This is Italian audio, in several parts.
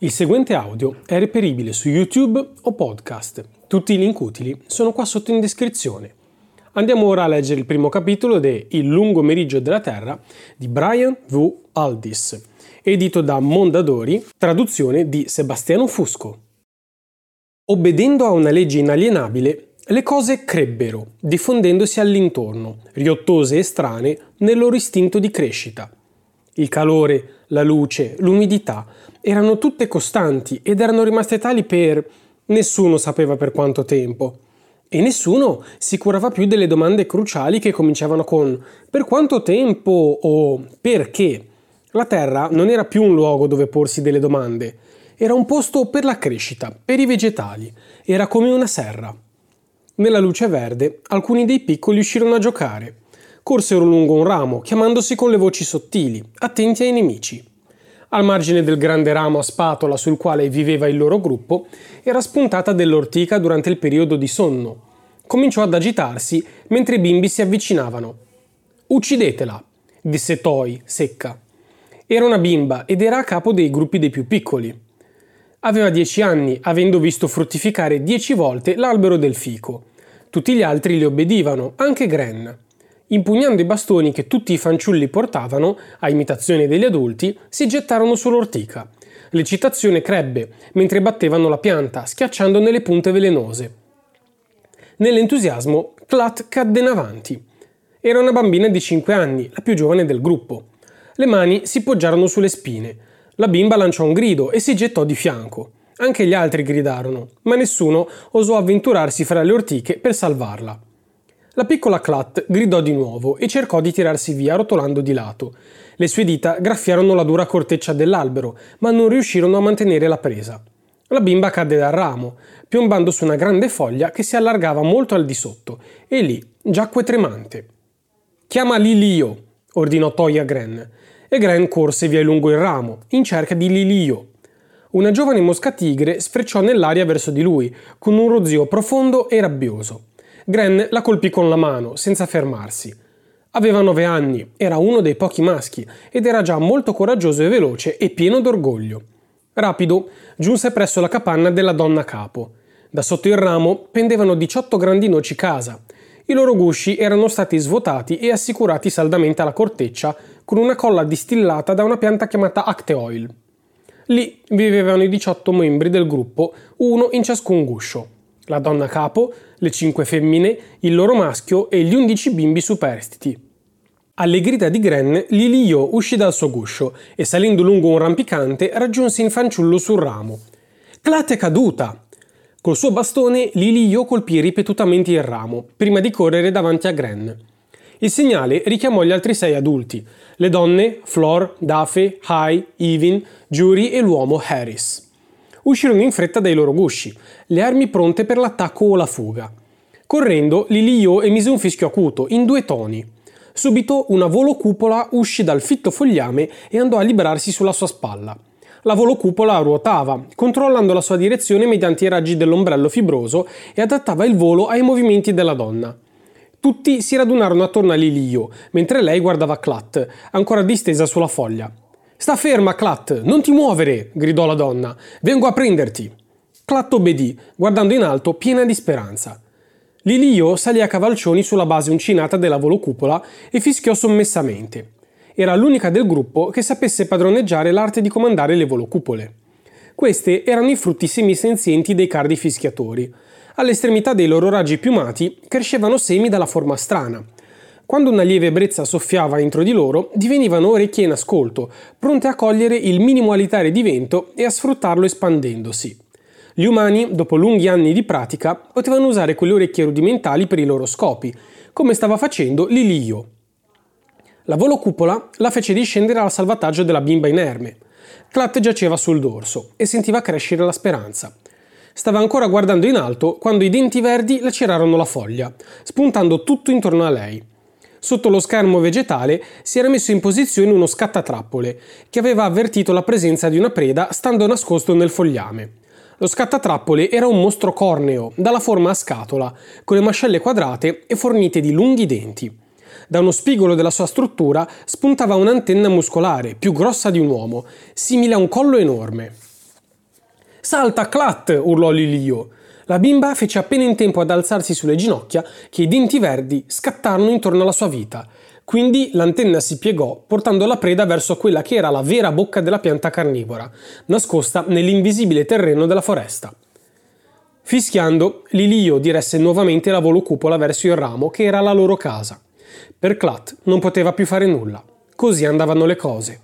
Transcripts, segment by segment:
Il seguente audio è reperibile su YouTube o podcast. Tutti i link utili sono qua sotto in descrizione. Andiamo ora a leggere il primo capitolo de Il lungo meriggio della Terra di Brian V. Aldis, edito da Mondadori, traduzione di Sebastiano Fusco. Obbedendo a una legge inalienabile, le cose crebbero, diffondendosi all'intorno, riottose e strane nel loro istinto di crescita. Il calore, la luce, l'umidità erano tutte costanti ed erano rimaste tali per nessuno sapeva per quanto tempo. E nessuno si curava più delle domande cruciali che cominciavano con per quanto tempo o perché. La Terra non era più un luogo dove porsi delle domande, era un posto per la crescita, per i vegetali, era come una serra. Nella luce verde alcuni dei piccoli uscirono a giocare corsero lungo un ramo, chiamandosi con le voci sottili, attenti ai nemici. Al margine del grande ramo a spatola sul quale viveva il loro gruppo, era spuntata dell'ortica durante il periodo di sonno. Cominciò ad agitarsi mentre i bimbi si avvicinavano. Uccidetela, disse Toi, secca. Era una bimba ed era a capo dei gruppi dei più piccoli. Aveva dieci anni, avendo visto fruttificare dieci volte l'albero del fico. Tutti gli altri le obbedivano, anche Gren. Impugnando i bastoni che tutti i fanciulli portavano, a imitazione degli adulti, si gettarono sull'ortica. L'eccitazione crebbe mentre battevano la pianta, schiacciandone le punte velenose. Nell'entusiasmo, Clat cadde in avanti. Era una bambina di 5 anni, la più giovane del gruppo. Le mani si poggiarono sulle spine. La bimba lanciò un grido e si gettò di fianco. Anche gli altri gridarono, ma nessuno osò avventurarsi fra le ortiche per salvarla. La piccola Clat gridò di nuovo e cercò di tirarsi via rotolando di lato. Le sue dita graffiarono la dura corteccia dell'albero, ma non riuscirono a mantenere la presa. La bimba cadde dal ramo, piombando su una grande foglia che si allargava molto al di sotto, e lì giacque tremante. Chiama Lilio, ordinò Toy a Gren, e Gren corse via lungo il ramo, in cerca di Lilio. Una giovane mosca tigre sfrecciò nell'aria verso di lui, con un rozio profondo e rabbioso. Gren la colpì con la mano, senza fermarsi. Aveva nove anni, era uno dei pochi maschi ed era già molto coraggioso e veloce e pieno d'orgoglio. Rapido, giunse presso la capanna della donna capo. Da sotto il ramo pendevano 18 grandi noci casa. I loro gusci erano stati svuotati e assicurati saldamente alla corteccia con una colla distillata da una pianta chiamata Acte Oil. Lì vivevano i 18 membri del gruppo, uno in ciascun guscio la donna capo, le cinque femmine, il loro maschio e gli undici bimbi superstiti. Alle grida di Gren, Lilio uscì dal suo guscio e salendo lungo un rampicante raggiunse il fanciullo sul ramo. Clat è caduta! Col suo bastone Lilio colpì ripetutamente il ramo, prima di correre davanti a Gren. Il segnale richiamò gli altri sei adulti, le donne Flor, Dafe, Hai, Evin, Jury e l'uomo Harris uscirono in fretta dai loro gusci, le armi pronte per l'attacco o la fuga. Correndo, Lilio emise un fischio acuto, in due toni. Subito una volocupola uscì dal fitto fogliame e andò a librarsi sulla sua spalla. La volocupola ruotava, controllando la sua direzione mediante i raggi dell'ombrello fibroso e adattava il volo ai movimenti della donna. Tutti si radunarono attorno a Lilio, mentre lei guardava Clat, ancora distesa sulla foglia. Sta ferma, Clat, non ti muovere, gridò la donna. Vengo a prenderti. Clat obbedì, guardando in alto, piena di speranza. Lilio salì a cavalcioni sulla base uncinata della volocupola e fischiò sommessamente. Era l'unica del gruppo che sapesse padroneggiare l'arte di comandare le volocupole. Queste erano i frutti semisenzienti dei cardi fischiatori. All'estremità dei loro raggi piumati crescevano semi dalla forma strana, quando una lieve brezza soffiava entro di loro, divenivano orecchie in ascolto, pronte a cogliere il minimo alitare di vento e a sfruttarlo espandendosi. Gli umani, dopo lunghi anni di pratica, potevano usare quelle orecchie rudimentali per i loro scopi, come stava facendo Lilio. La volocupola la fece discendere al salvataggio della bimba inerme. Clat giaceva sul dorso e sentiva crescere la speranza. Stava ancora guardando in alto quando i denti verdi lacerarono la foglia, spuntando tutto intorno a lei. Sotto lo schermo vegetale si era messo in posizione uno scattatrappole, che aveva avvertito la presenza di una preda stando nascosto nel fogliame. Lo scattatrappole era un mostro corneo, dalla forma a scatola, con le mascelle quadrate e fornite di lunghi denti. Da uno spigolo della sua struttura spuntava un'antenna muscolare, più grossa di un uomo, simile a un collo enorme. Salta, Clat! urlò Lilio. La bimba fece appena in tempo ad alzarsi sulle ginocchia che i denti verdi scattarono intorno alla sua vita. Quindi l'antenna si piegò, portando la preda verso quella che era la vera bocca della pianta carnivora, nascosta nell'invisibile terreno della foresta. Fischiando, Lilio diresse nuovamente la volo cupola verso il ramo che era la loro casa. Per Clat non poteva più fare nulla. Così andavano le cose.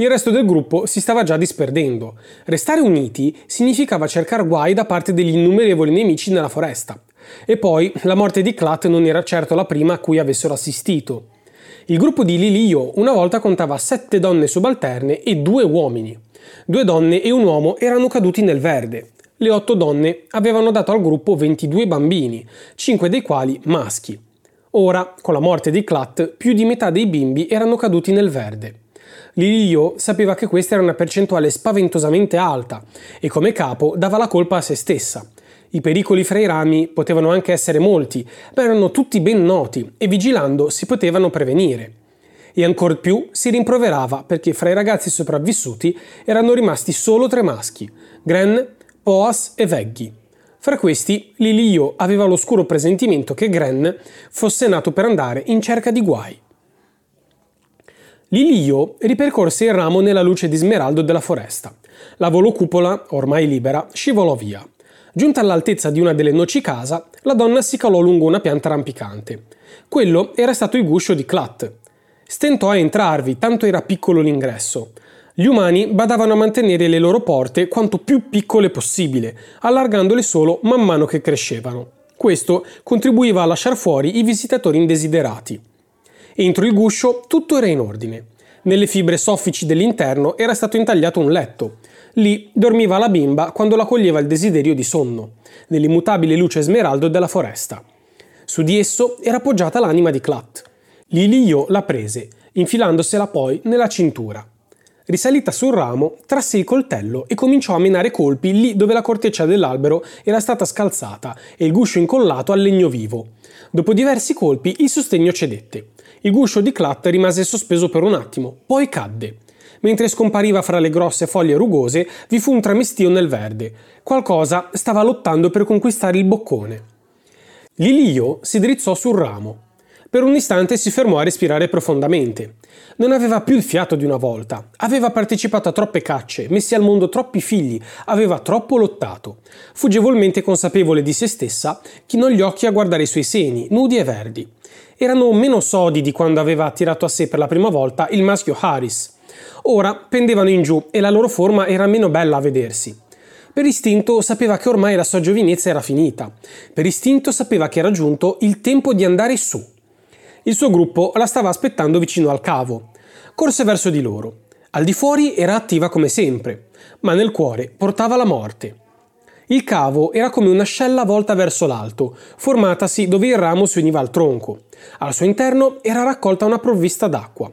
Il resto del gruppo si stava già disperdendo. Restare uniti significava cercare guai da parte degli innumerevoli nemici nella foresta. E poi la morte di Clat non era certo la prima a cui avessero assistito. Il gruppo di Lilio una volta contava sette donne subalterne e due uomini. Due donne e un uomo erano caduti nel verde. Le otto donne avevano dato al gruppo 22 bambini, cinque dei quali maschi. Ora, con la morte di Clat, più di metà dei bimbi erano caduti nel verde. Lilio sapeva che questa era una percentuale spaventosamente alta e come capo dava la colpa a se stessa. I pericoli fra i rami potevano anche essere molti, ma erano tutti ben noti e vigilando si potevano prevenire. E ancor più si rimproverava perché fra i ragazzi sopravvissuti erano rimasti solo tre maschi, Gren, Poas e Veggi. Fra questi, Lilio aveva l'oscuro presentimento che Gren fosse nato per andare in cerca di guai. Lilio ripercorse il ramo nella luce di smeraldo della foresta. La volocupola, ormai libera, scivolò via. Giunta all'altezza di una delle noci casa, la donna si calò lungo una pianta rampicante. Quello era stato il guscio di Clat. Stentò a entrarvi, tanto era piccolo l'ingresso. Gli umani badavano a mantenere le loro porte quanto più piccole possibile, allargandole solo man mano che crescevano. Questo contribuiva a lasciare fuori i visitatori indesiderati. Entro il guscio tutto era in ordine. Nelle fibre soffici dell'interno era stato intagliato un letto. Lì dormiva la bimba quando la coglieva il desiderio di sonno, nell'immutabile luce smeraldo della foresta. Su di esso era appoggiata l'anima di Clat. Lilio la prese, infilandosela poi nella cintura. Risalita sul ramo, trasse il coltello e cominciò a menare colpi lì dove la corteccia dell'albero era stata scalzata e il guscio incollato al legno vivo. Dopo diversi colpi il sostegno cedette. Il guscio di Clat rimase sospeso per un attimo, poi cadde. Mentre scompariva fra le grosse foglie rugose, vi fu un tramestio nel verde. Qualcosa stava lottando per conquistare il boccone. Lilio si drizzò sul ramo. Per un istante si fermò a respirare profondamente. Non aveva più il fiato di una volta. Aveva partecipato a troppe cacce, messi al mondo troppi figli, aveva troppo lottato. Fuggevolmente consapevole di se stessa, chinò gli occhi a guardare i suoi seni, nudi e verdi erano meno sodi di quando aveva attirato a sé per la prima volta il maschio Harris. Ora pendevano in giù e la loro forma era meno bella a vedersi. Per istinto sapeva che ormai la sua giovinezza era finita. Per istinto sapeva che era giunto il tempo di andare su. Il suo gruppo la stava aspettando vicino al cavo. Corse verso di loro. Al di fuori era attiva come sempre, ma nel cuore portava la morte. Il cavo era come un'ascella volta verso l'alto, formatasi dove il ramo si univa al tronco. Al suo interno era raccolta una provvista d'acqua.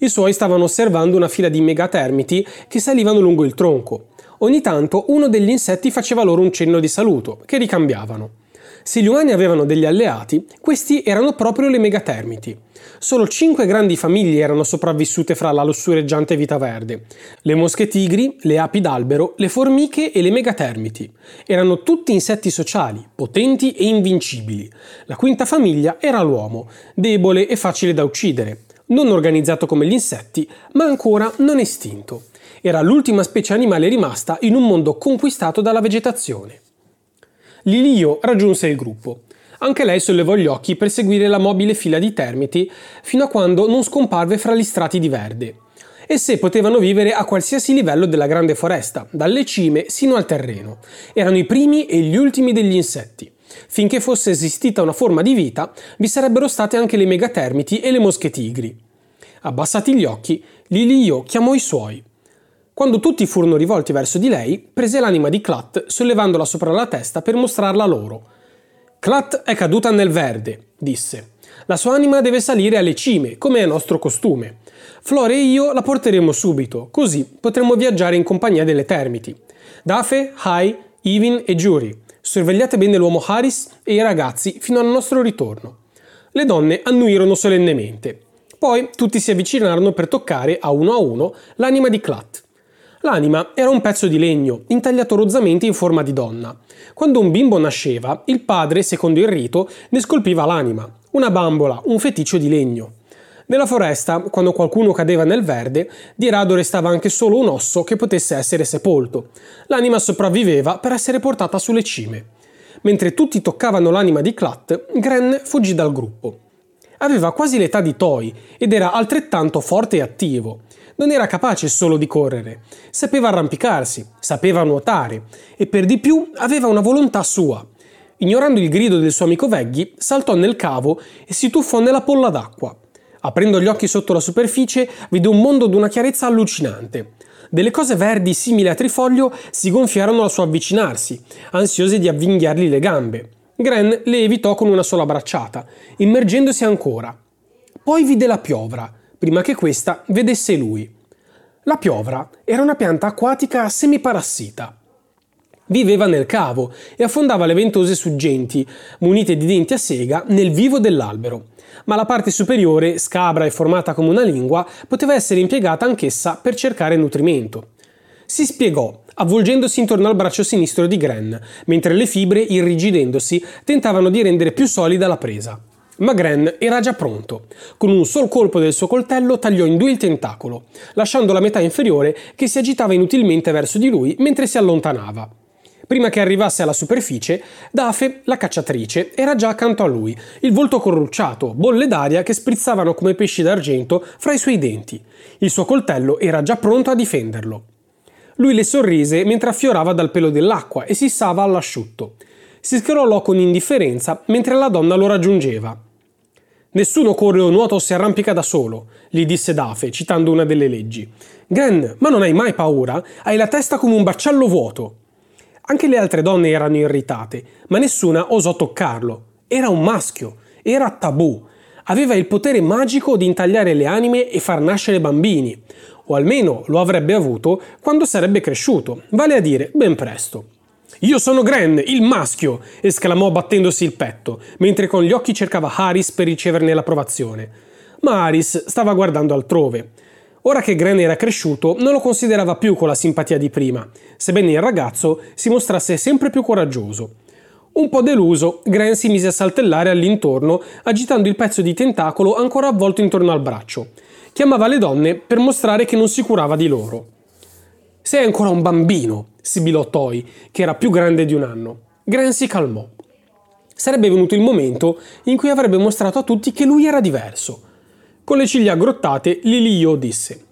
I suoi stavano osservando una fila di megatermiti che salivano lungo il tronco. Ogni tanto uno degli insetti faceva loro un cenno di saluto, che ricambiavano. Se gli umani avevano degli alleati, questi erano proprio le megatermiti. Solo cinque grandi famiglie erano sopravvissute fra la lussureggiante vita verde. Le mosche tigri, le api d'albero, le formiche e le megatermiti. Erano tutti insetti sociali, potenti e invincibili. La quinta famiglia era l'uomo, debole e facile da uccidere, non organizzato come gli insetti, ma ancora non estinto. Era l'ultima specie animale rimasta in un mondo conquistato dalla vegetazione. Lilio raggiunse il gruppo. Anche lei sollevò gli occhi per seguire la mobile fila di termiti fino a quando non scomparve fra gli strati di verde. Esse potevano vivere a qualsiasi livello della grande foresta, dalle cime sino al terreno. Erano i primi e gli ultimi degli insetti. Finché fosse esistita una forma di vita, vi sarebbero state anche le megatermiti e le mosche tigri. Abbassati gli occhi, Lilio chiamò i suoi. Quando tutti furono rivolti verso di lei, prese l'anima di Clat sollevandola sopra la testa per mostrarla loro. Clat è caduta nel verde, disse. La sua anima deve salire alle cime, come è nostro costume. Flore e io la porteremo subito, così potremo viaggiare in compagnia delle termiti. Dafe, Hai, Ivin e Jury, sorvegliate bene l'uomo Haris e i ragazzi fino al nostro ritorno. Le donne annuirono solennemente. Poi tutti si avvicinarono per toccare, a uno a uno, l'anima di Clat. L'anima era un pezzo di legno, intagliato rozzamente in forma di donna. Quando un bimbo nasceva, il padre, secondo il rito, ne scolpiva l'anima, una bambola, un feticcio di legno. Nella foresta, quando qualcuno cadeva nel verde, di rado restava anche solo un osso che potesse essere sepolto. L'anima sopravviveva per essere portata sulle cime. Mentre tutti toccavano l'anima di Clat, Gren fuggì dal gruppo. Aveva quasi l'età di Toy ed era altrettanto forte e attivo. Non era capace solo di correre, sapeva arrampicarsi, sapeva nuotare e per di più aveva una volontà sua. Ignorando il grido del suo amico Veggie, saltò nel cavo e si tuffò nella polla d'acqua. Aprendo gli occhi sotto la superficie, vide un mondo d'una chiarezza allucinante. Delle cose verdi simili a trifoglio si gonfiarono al suo avvicinarsi, ansiose di avvinghiargli le gambe. Gren le evitò con una sola bracciata, immergendosi ancora. Poi vide la piovra, prima che questa vedesse lui. La piovra era una pianta acquatica semiparassita. Viveva nel cavo e affondava le ventose suggenti, munite di denti a sega, nel vivo dell'albero ma la parte superiore, scabra e formata come una lingua, poteva essere impiegata anch'essa per cercare nutrimento. Si spiegò, avvolgendosi intorno al braccio sinistro di Gren, mentre le fibre, irrigidendosi, tentavano di rendere più solida la presa. Ma Gren era già pronto. Con un sol colpo del suo coltello tagliò in due il tentacolo, lasciando la metà inferiore che si agitava inutilmente verso di lui mentre si allontanava. Prima che arrivasse alla superficie, Dafe, la cacciatrice, era già accanto a lui, il volto corrucciato, bolle d'aria che sprizzavano come pesci d'argento fra i suoi denti. Il suo coltello era già pronto a difenderlo. Lui le sorrise mentre affiorava dal pelo dell'acqua e si ssava all'asciutto. Si scrollò con indifferenza mentre la donna lo raggiungeva. Nessuno corre o nuota o si arrampica da solo, gli disse Dafe, citando una delle leggi. Gren, ma non hai mai paura? Hai la testa come un baccello vuoto. Anche le altre donne erano irritate, ma nessuna osò toccarlo. Era un maschio, era tabù. Aveva il potere magico di intagliare le anime e far nascere bambini, o almeno lo avrebbe avuto quando sarebbe cresciuto, vale a dire ben presto. Io sono Gren, il maschio! esclamò battendosi il petto, mentre con gli occhi cercava Haris per riceverne l'approvazione. Ma Haris stava guardando altrove. Ora che Gren era cresciuto, non lo considerava più con la simpatia di prima, sebbene il ragazzo si mostrasse sempre più coraggioso. Un po' deluso, Gren si mise a saltellare all'intorno, agitando il pezzo di tentacolo ancora avvolto intorno al braccio. Chiamava le donne per mostrare che non si curava di loro. Sei ancora un bambino, sibilò Toy, che era più grande di un anno. Gren si calmò. Sarebbe venuto il momento in cui avrebbe mostrato a tutti che lui era diverso. Con le ciglia aggrottate, Lilio disse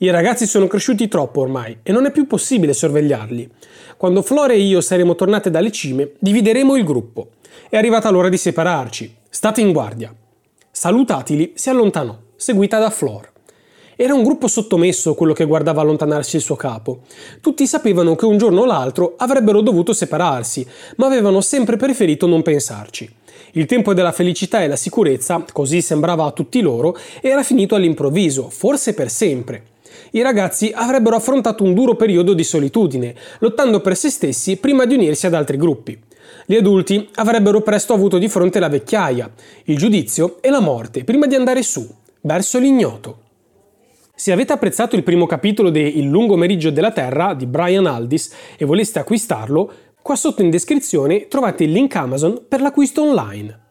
i ragazzi sono cresciuti troppo ormai e non è più possibile sorvegliarli. Quando Flora e io saremo tornate dalle cime, divideremo il gruppo. È arrivata l'ora di separarci. State in guardia. Salutatili, si allontanò, seguita da Flor. Era un gruppo sottomesso quello che guardava allontanarsi il suo capo. Tutti sapevano che un giorno o l'altro avrebbero dovuto separarsi, ma avevano sempre preferito non pensarci. Il tempo della felicità e la sicurezza, così sembrava a tutti loro, era finito all'improvviso, forse per sempre. I ragazzi avrebbero affrontato un duro periodo di solitudine, lottando per se stessi prima di unirsi ad altri gruppi. Gli adulti avrebbero presto avuto di fronte la vecchiaia, il giudizio e la morte prima di andare su, verso l'ignoto. Se avete apprezzato il primo capitolo di Il lungo meriggio della Terra di Brian Aldis e voleste acquistarlo, Qua sotto in descrizione trovate il link Amazon per l'acquisto online.